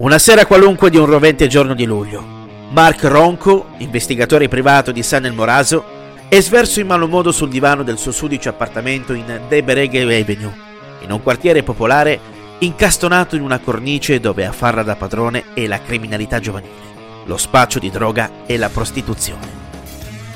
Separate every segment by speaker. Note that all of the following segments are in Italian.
Speaker 1: Una sera qualunque di un rovente giorno di luglio, Mark Ronco, investigatore privato di San El Moraso, è sverso in malo modo sul divano del suo sudicio appartamento in Deberege Avenue, in un quartiere popolare incastonato in una cornice dove a farla da padrone è la criminalità giovanile, lo spaccio di droga e la prostituzione.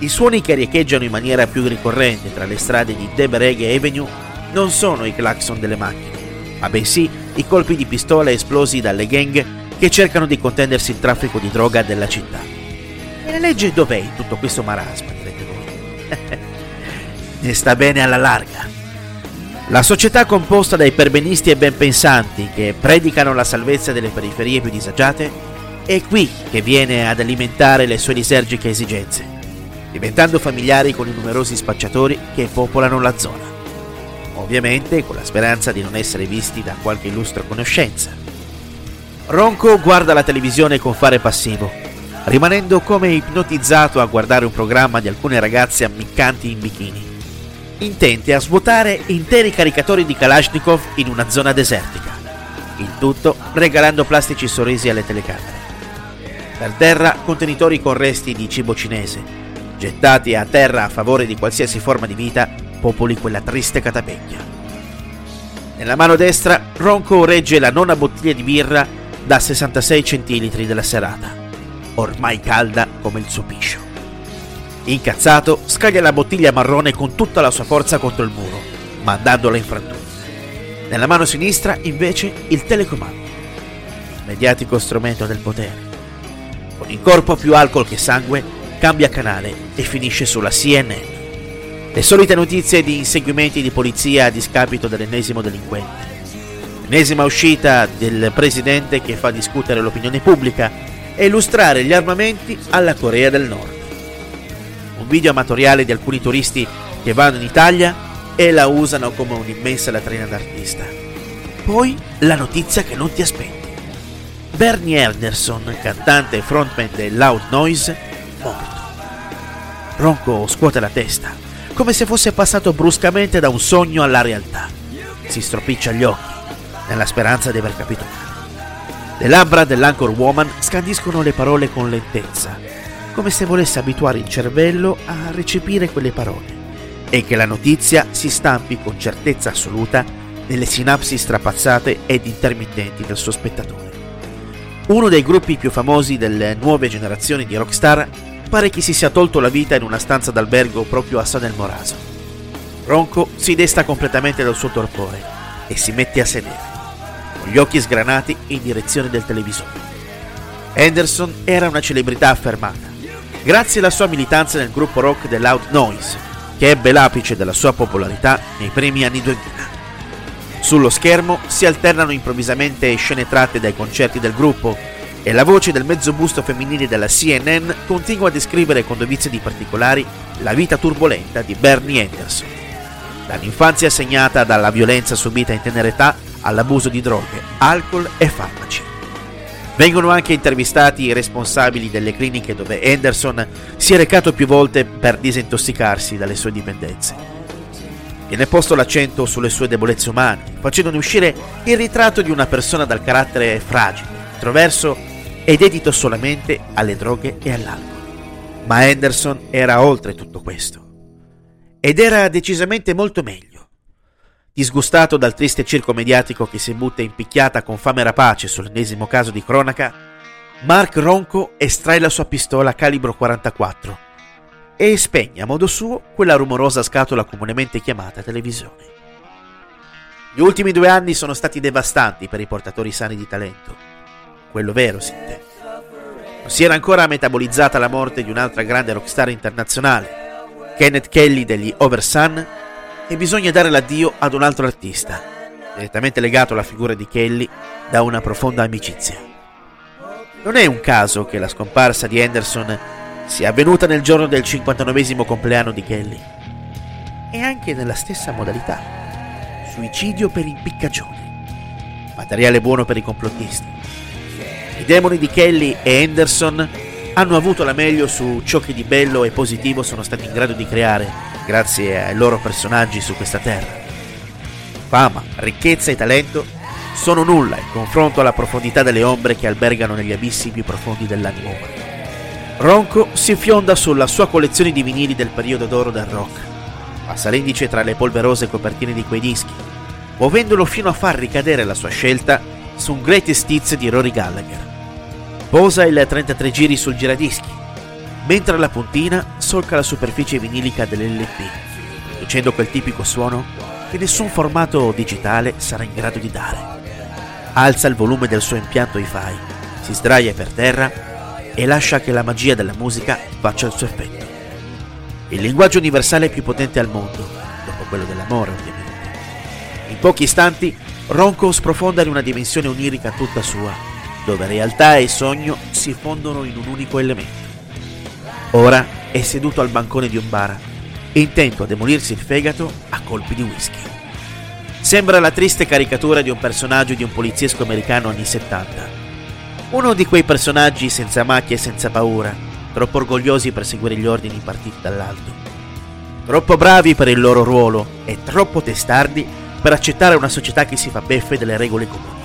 Speaker 1: I suoni che riecheggiano in maniera più ricorrente tra le strade di Deberege Avenue non sono i clacson delle macchine, ma bensì i colpi di pistola esplosi dalle gang che cercano di contendersi il traffico di droga della città. E la legge dov'è in tutto questo marasma, direte voi? ne sta bene alla larga. La società composta da iperbenisti e ben pensanti che predicano la salvezza delle periferie più disagiate è qui che viene ad alimentare le sue lisergiche esigenze, diventando familiari con i numerosi spacciatori che popolano la zona ovviamente con la speranza di non essere visti da qualche illustre conoscenza. Ronco guarda la televisione con fare passivo, rimanendo come ipnotizzato a guardare un programma di alcune ragazze ammiccanti in bikini, intente a svuotare interi caricatori di Kalashnikov in una zona desertica, il tutto regalando plastici sorrisi alle telecamere. Per terra contenitori con resti di cibo cinese, gettati a terra a favore di qualsiasi forma di vita popoli quella triste catapecchia. Nella mano destra Ronco regge la nona bottiglia di birra da 66 centilitri della serata, ormai calda come il suo piscio. Incazzato, scaglia la bottiglia marrone con tutta la sua forza contro il muro, mandandola in frantumi. Nella mano sinistra, invece, il telecomando, mediatico strumento del potere. Con in corpo più alcol che sangue, cambia canale e finisce sulla CNN. Le solite notizie di inseguimenti di polizia a discapito dell'ennesimo delinquente. L'ennesima uscita del presidente che fa discutere l'opinione pubblica e illustrare gli armamenti alla Corea del Nord. Un video amatoriale di alcuni turisti che vanno in Italia e la usano come un'immensa latrina d'artista. Poi la notizia che non ti aspetti. Bernie Anderson, cantante e frontman del Loud Noise, morto. Ronco scuote la testa come se fosse passato bruscamente da un sogno alla realtà. Si stropiccia gli occhi, nella speranza di aver capito male. Le labbra dell'Anchor Woman scandiscono le parole con lentezza, come se volesse abituare il cervello a recepire quelle parole e che la notizia si stampi con certezza assoluta nelle sinapsi strapazzate ed intermittenti del suo spettatore. Uno dei gruppi più famosi delle nuove generazioni di rockstar pare che si sia tolto la vita in una stanza d'albergo proprio a San El Moraso. Ronco si desta completamente dal suo torpore e si mette a sedere, con gli occhi sgranati in direzione del televisore. Anderson era una celebrità affermata, grazie alla sua militanza nel gruppo rock The Loud Noise, che ebbe l'apice della sua popolarità nei primi anni 2000. Sullo schermo si alternano improvvisamente scene tratte dai concerti del gruppo e la voce del mezzo busto femminile della CNN continua a descrivere con dovizie di particolari la vita turbolenta di Bernie Anderson. Dall'infanzia segnata dalla violenza subita in tenera età all'abuso di droghe, alcol e farmaci. Vengono anche intervistati i responsabili delle cliniche dove Anderson si è recato più volte per disintossicarsi dalle sue dipendenze. Viene posto l'accento sulle sue debolezze umane, facendone uscire il ritratto di una persona dal carattere fragile, introverso è dedito solamente alle droghe e all'alcol. Ma Anderson era oltre tutto questo. Ed era decisamente molto meglio. Disgustato dal triste circo mediatico che si butta in picchiata con fame rapace sull'ennesimo caso di cronaca, Mark Ronco estrae la sua pistola calibro 44 e spegne a modo suo quella rumorosa scatola comunemente chiamata televisione. Gli ultimi due anni sono stati devastanti per i portatori sani di talento quello vero si intende. Non si era ancora metabolizzata la morte di un'altra grande rockstar internazionale, Kenneth Kelly degli Oversun, e bisogna dare l'addio ad un altro artista, direttamente legato alla figura di Kelly da una profonda amicizia. Non è un caso che la scomparsa di Anderson sia avvenuta nel giorno del 59 compleanno di Kelly. E anche nella stessa modalità. Suicidio per impiccagione. Materiale buono per i complottisti. I demoni di Kelly e Henderson hanno avuto la meglio su ciò che di bello e positivo sono stati in grado di creare grazie ai loro personaggi su questa terra. Fama, ricchezza e talento sono nulla in confronto alla profondità delle ombre che albergano negli abissi più profondi dell'animo umano. Ronco si fionda sulla sua collezione di vinili del periodo d'oro del rock, passa l'indice tra le polverose copertine di quei dischi, muovendolo fino a far ricadere la sua scelta su un Greatest Hits di Rory Gallagher. Posa il 33 giri sul giradischi, mentre la puntina solca la superficie vinilica dell'LP, producendo quel tipico suono che nessun formato digitale sarà in grado di dare. Alza il volume del suo impianto hi-fi, si sdraia per terra e lascia che la magia della musica faccia il suo effetto. Il linguaggio universale più potente al mondo, dopo quello dell'amore ovviamente. In pochi istanti Ronco sprofonda in una dimensione onirica tutta sua, dove realtà e sogno si fondono in un unico elemento. Ora è seduto al bancone di un bar, intento a demolirsi il fegato a colpi di whisky. Sembra la triste caricatura di un personaggio di un poliziesco americano anni 70 uno di quei personaggi senza macchie e senza paura, troppo orgogliosi per seguire gli ordini impartiti dall'alto. Troppo bravi per il loro ruolo e troppo testardi per accettare una società che si fa beffe delle regole comuni,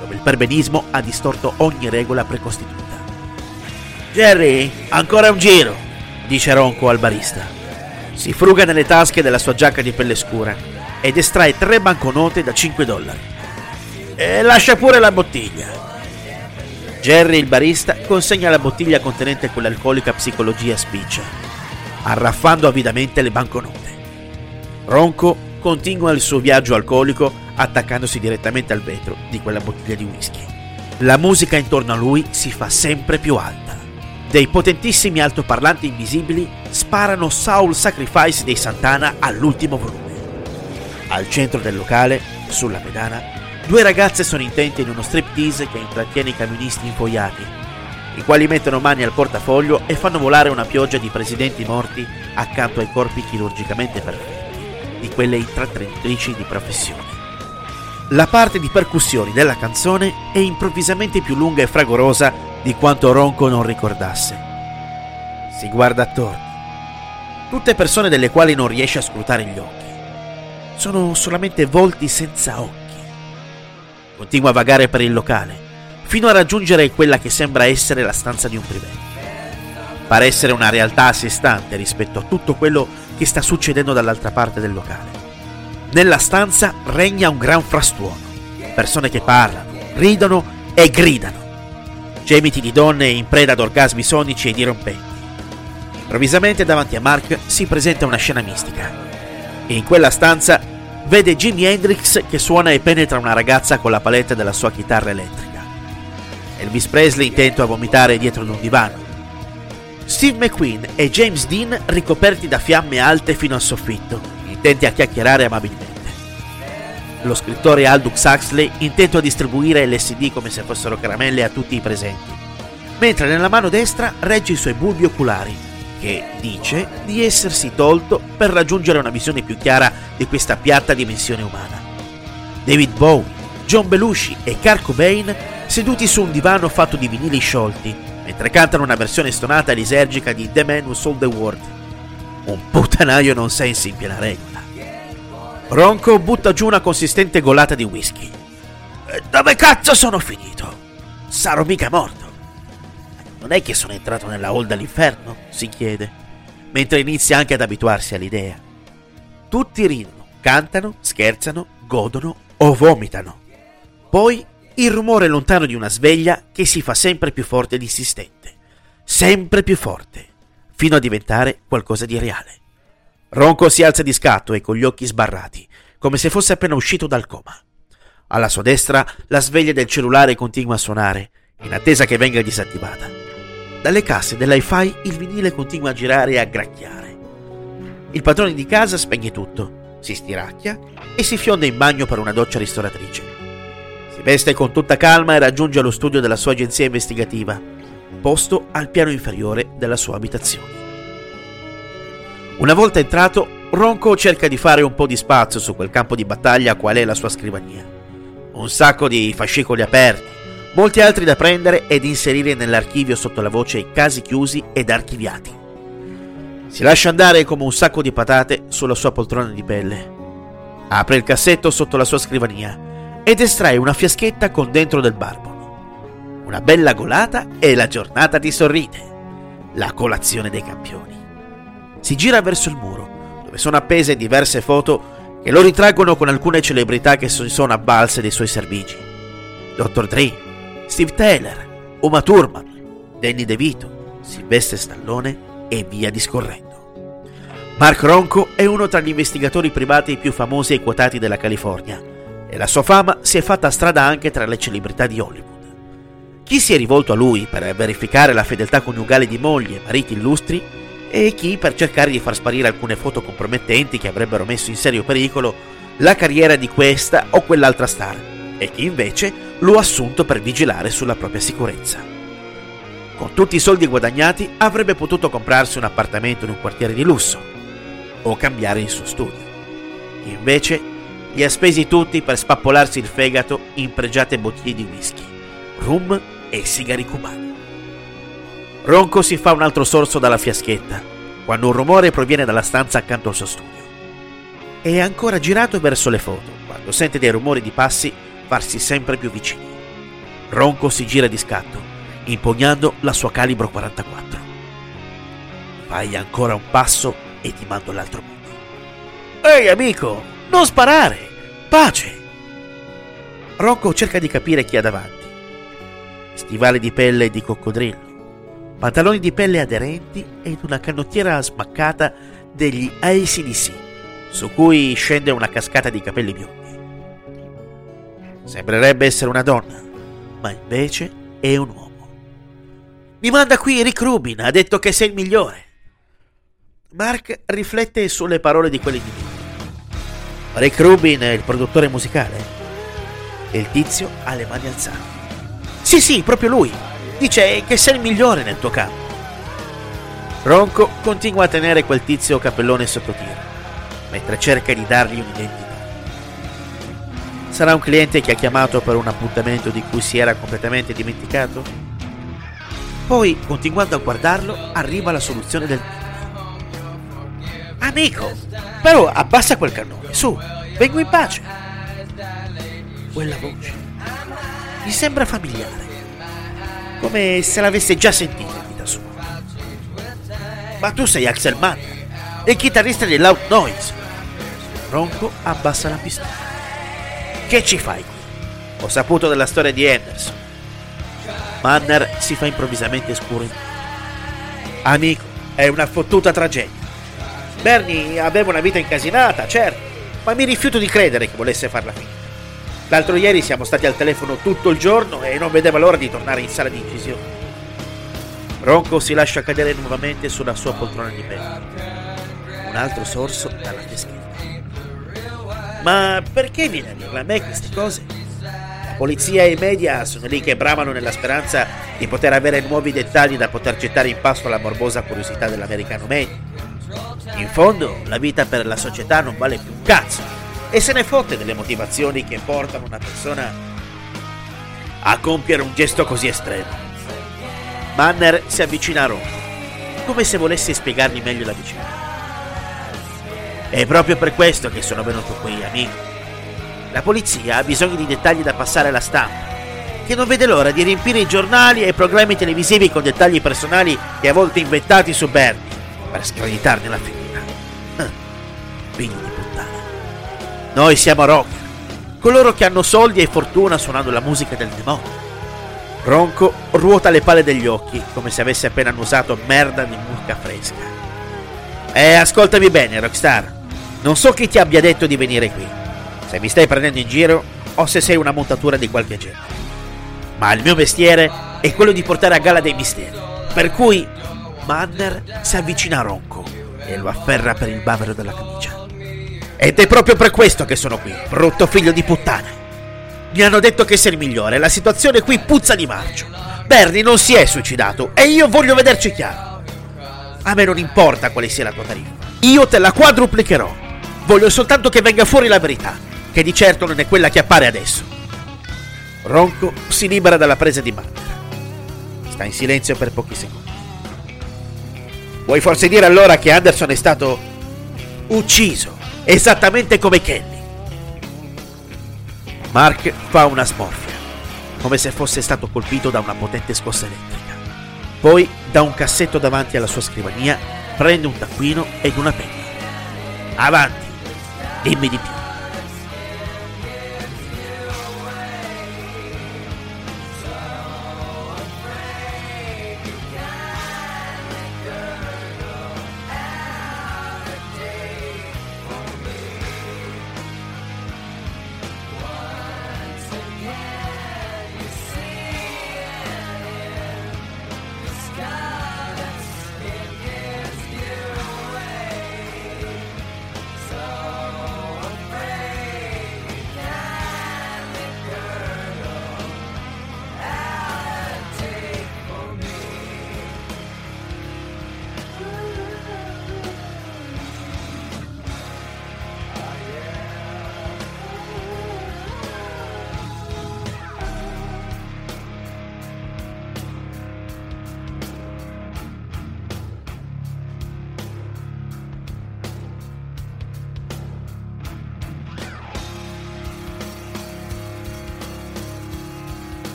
Speaker 1: dove il perbenismo ha distorto ogni regola precostituita. Jerry, ancora un giro, dice Ronco al barista. Si fruga nelle tasche della sua giacca di pelle scura ed estrae tre banconote da 5 dollari. E lascia pure la bottiglia. Jerry, il barista, consegna la bottiglia contenente quell'alcolica psicologia spiccia, arraffando avidamente le banconote. Ronco continua il suo viaggio alcolico attaccandosi direttamente al vetro di quella bottiglia di whisky. La musica intorno a lui si fa sempre più alta. Dei potentissimi altoparlanti invisibili sparano Soul Sacrifice dei Santana all'ultimo volume. Al centro del locale, sulla pedana, Due ragazze sono intente in uno striptease che intrattiene i camionisti infoiati, i quali mettono mani al portafoglio e fanno volare una pioggia di presidenti morti accanto ai corpi chirurgicamente perfetti di quelle intrattentrici di professione. La parte di percussioni della canzone è improvvisamente più lunga e fragorosa di quanto Ronco non ricordasse. Si guarda attorno. Tutte persone delle quali non riesce a scrutare gli occhi. Sono solamente volti senza occhi Continua a vagare per il locale, fino a raggiungere quella che sembra essere la stanza di un privé. Pare essere una realtà a sé stante rispetto a tutto quello che sta succedendo dall'altra parte del locale. Nella stanza regna un gran frastuono, persone che parlano, ridono e gridano, gemiti di donne in preda ad orgasmi sonici e dirompenti. Improvvisamente davanti a Mark si presenta una scena mistica. In quella stanza vede Jimi Hendrix che suona e penetra una ragazza con la paletta della sua chitarra elettrica. Elvis Presley intento a vomitare dietro ad un divano. Steve McQueen e James Dean ricoperti da fiamme alte fino al soffitto, intenti a chiacchierare amabilmente. Lo scrittore Aldous Huxley intento a distribuire LSD come se fossero caramelle a tutti i presenti, mentre nella mano destra regge i suoi bulbi oculari che dice di essersi tolto per raggiungere una visione più chiara di questa piatta dimensione umana. David Bowie, John Belushi e Kurt Cobain seduti su un divano fatto di vinili sciolti, mentre cantano una versione stonata e lisergica di The Man Who Sold the World. Un puttanaio non sensi in piena regola. Ronco butta giù una consistente golata di whisky. Dove cazzo sono finito? Sarò mica morto. Non è che sono entrato nella hall dall'inferno? si chiede, mentre inizia anche ad abituarsi all'idea. Tutti ridono, cantano, scherzano, godono o vomitano. Poi il rumore lontano di una sveglia che si fa sempre più forte ed insistente, sempre più forte, fino a diventare qualcosa di reale. Ronco si alza di scatto e con gli occhi sbarrati, come se fosse appena uscito dal coma. Alla sua destra la sveglia del cellulare continua a suonare, in attesa che venga disattivata. Dalle casse dell'hi-fi il vinile continua a girare e a gracchiare. Il padrone di casa spegne tutto, si stiracchia e si fionda in bagno per una doccia ristoratrice. Si veste con tutta calma e raggiunge lo studio della sua agenzia investigativa, posto al piano inferiore della sua abitazione. Una volta entrato, Ronco cerca di fare un po' di spazio su quel campo di battaglia qual è la sua scrivania. Un sacco di fascicoli aperti, molti altri da prendere ed inserire nell'archivio sotto la voce casi chiusi ed archiviati. Si lascia andare come un sacco di patate sulla sua poltrona di pelle. Apre il cassetto sotto la sua scrivania ed estrae una fiaschetta con dentro del barbon. Una bella golata e la giornata ti sorride. La colazione dei campioni. Si gira verso il muro, dove sono appese diverse foto che lo ritraggono con alcune celebrità che si sono avvalse dei suoi servigi. Dr. Dre, Steve Taylor, Uma Thurman, Danny DeVito, Silvestre Stallone e via discorrendo. Mark Ronco è uno tra gli investigatori privati più famosi e quotati della California e la sua fama si è fatta strada anche tra le celebrità di Hollywood. Chi si è rivolto a lui per verificare la fedeltà coniugale di mogli e mariti illustri e chi per cercare di far sparire alcune foto compromettenti che avrebbero messo in serio pericolo la carriera di questa o quell'altra star e chi invece lo ha assunto per vigilare sulla propria sicurezza. Con tutti i soldi guadagnati avrebbe potuto comprarsi un appartamento in un quartiere di lusso, o cambiare il suo studio. Invece li ha spesi tutti per spappolarsi il fegato in pregiate bottiglie di whisky, rum e sigari cubani. Ronco si fa un altro sorso dalla fiaschetta, quando un rumore proviene dalla stanza accanto al suo studio. È ancora girato verso le foto, quando sente dei rumori di passi farsi sempre più vicini. Ronco si gira di scatto, impugnando la sua calibro 44. Fai ancora un passo e ti mando all'altro mondo. Ehi amico, non sparare! Pace! Rocco cerca di capire chi ha davanti. Stivali di pelle di coccodrillo, pantaloni di pelle aderenti ed una canottiera smaccata degli ACDC, su cui scende una cascata di capelli biondi. Sembrerebbe essere una donna, ma invece è un uomo. Mi manda qui Rick Rubin, ha detto che sei il migliore. Mark riflette sulle parole di quelli di lui. Rick Rubin è il produttore musicale? E il tizio ha le mani alzate. Sì, sì, proprio lui. Dice che sei il migliore nel tuo campo. Ronco continua a tenere quel tizio capellone sotto tiro, mentre cerca di dargli un'identità. Sarà un cliente che ha chiamato per un appuntamento di cui si era completamente dimenticato? Poi, continuando a guardarlo, arriva la soluzione del Amico, però abbassa quel cannone, su, vengo in pace. Quella voce mi sembra familiare, come se l'avesse già sentita in vita sua. Ma tu sei Axel Mann, il chitarrista di Loud Noise. Ronco abbassa la pistola. Che ci fai qui? Ho saputo della storia di Anderson. Manner si fa improvvisamente scuro in Amico, è una fottuta tragedia. Bernie aveva una vita incasinata, certo, ma mi rifiuto di credere che volesse farla finita. L'altro ieri siamo stati al telefono tutto il giorno e non vedeva l'ora di tornare in sala di incisione. Ronco si lascia cadere nuovamente sulla sua poltrona di pelle. Un altro sorso dalla teschetta. Ma perché viene a dirla a me queste cose? La polizia e i media sono lì che bramano nella speranza di poter avere nuovi dettagli da poter gettare in pasto alla morbosa curiosità dell'americano medio. In fondo, la vita per la società non vale più un cazzo e se ne fotte delle motivazioni che portano una persona a compiere un gesto così estremo. Manner si avvicina a Ronco, come se volesse spiegargli meglio la vicenda. È proprio per questo che sono venuto qui, amico. La polizia ha bisogno di dettagli da passare alla stampa, che non vede l'ora di riempire i giornali e i programmi televisivi con dettagli personali e a volte inventati su Bernie per screditarne la figura. Ah, figli di puttana. Noi siamo rocker, coloro che hanno soldi e fortuna suonando la musica del demonio. Ronco ruota le palle degli occhi come se avesse appena annusato merda di mucca fresca. Eh, ascoltami bene, Rockstar. Non so chi ti abbia detto di venire qui. Se mi stai prendendo in giro o se sei una montatura di qualche genere. Ma il mio mestiere è quello di portare a galla dei misteri. Per cui Manner si avvicina a Ronco e lo afferra per il bavero della camicia. Ed è proprio per questo che sono qui, brutto figlio di puttana. Mi hanno detto che sei il migliore, la situazione qui puzza di marcio. Bernie non si è suicidato e io voglio vederci chiaro. A me non importa quale sia la tua tariffa. Io te la quadruplicherò. Voglio soltanto che venga fuori la verità, che di certo non è quella che appare adesso. Ronco si libera dalla presa di Manner. Sta in silenzio per pochi secondi. Vuoi forse dire allora che Anderson è stato ucciso, esattamente come Kelly? Mark fa una smorfia, come se fosse stato colpito da una potente scossa elettrica. Poi, da un cassetto davanti alla sua scrivania, prende un taccuino ed una penna. Avanti, dimmi di più.